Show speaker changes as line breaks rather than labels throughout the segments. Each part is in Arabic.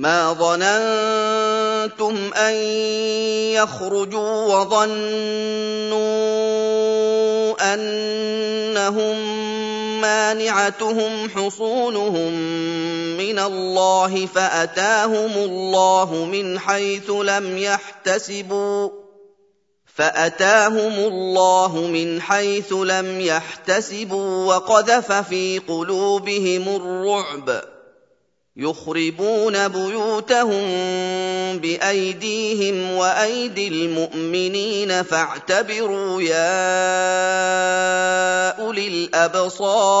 ما ظننتم ان يخرجوا وظنوا انهم مانعتهم حصونهم من الله فاتاهم الله من حيث لم يحتسبوا فاتاهم الله من حيث لم يحتسبوا وقذف في قلوبهم الرعب يخربون بيوتهم بأيديهم وأيدي المؤمنين فاعتبروا يا أولي الأبصار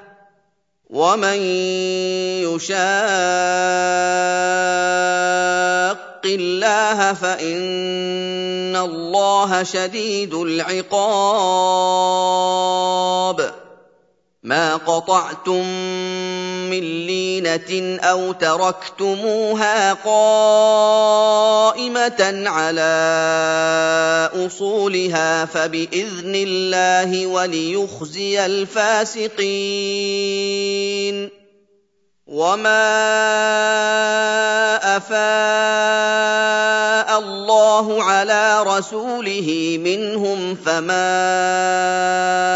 ومن يشاق الله فان الله شديد العقاب ما قطعتم من لينه أو تركتموها قائمه على اصولها فباذن الله وليخزي الفاسقين وما افاء الله على رسوله منهم فما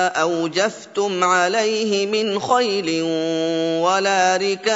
أوجفتم عليه من خيل ولا ركاب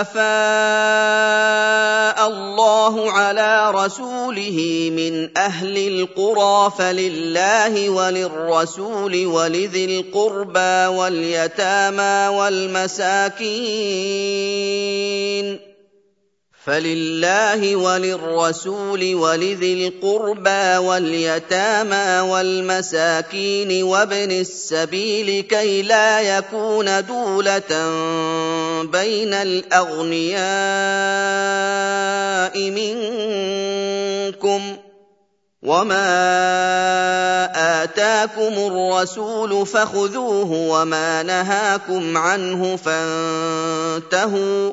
افاء الله على رسوله من أهل القرى فلله وللرسول ولذي القربى واليتامى والمساكين فلله وللرسول ولذي القربى واليتامى والمساكين وابن السبيل كي لا يكون دوله بين الاغنياء منكم وما اتاكم الرسول فخذوه وما نهاكم عنه فانتهوا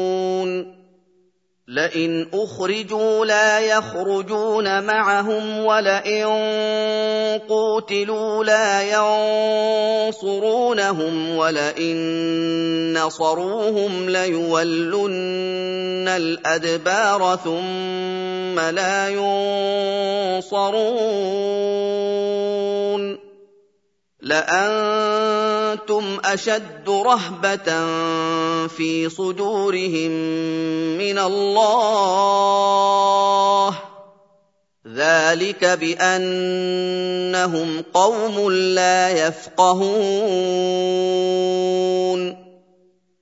لئن أخرجوا لا يخرجون معهم ولئن قوتلوا لا ينصرونهم ولئن نصروهم ليولن الأدبار ثم لا ينصرون. لأنتم أشد رهبة في صدورهم من الله. ذلك بأنهم قوم لا يفقهون.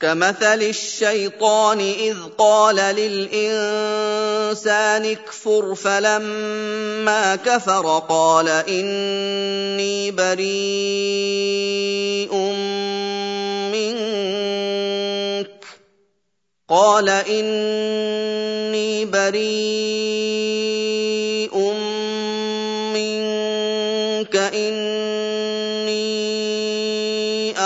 كمثل الشيطان إذ قال للإنسان اكفر فلما كفر قال إني بريء منك. قال إني بريء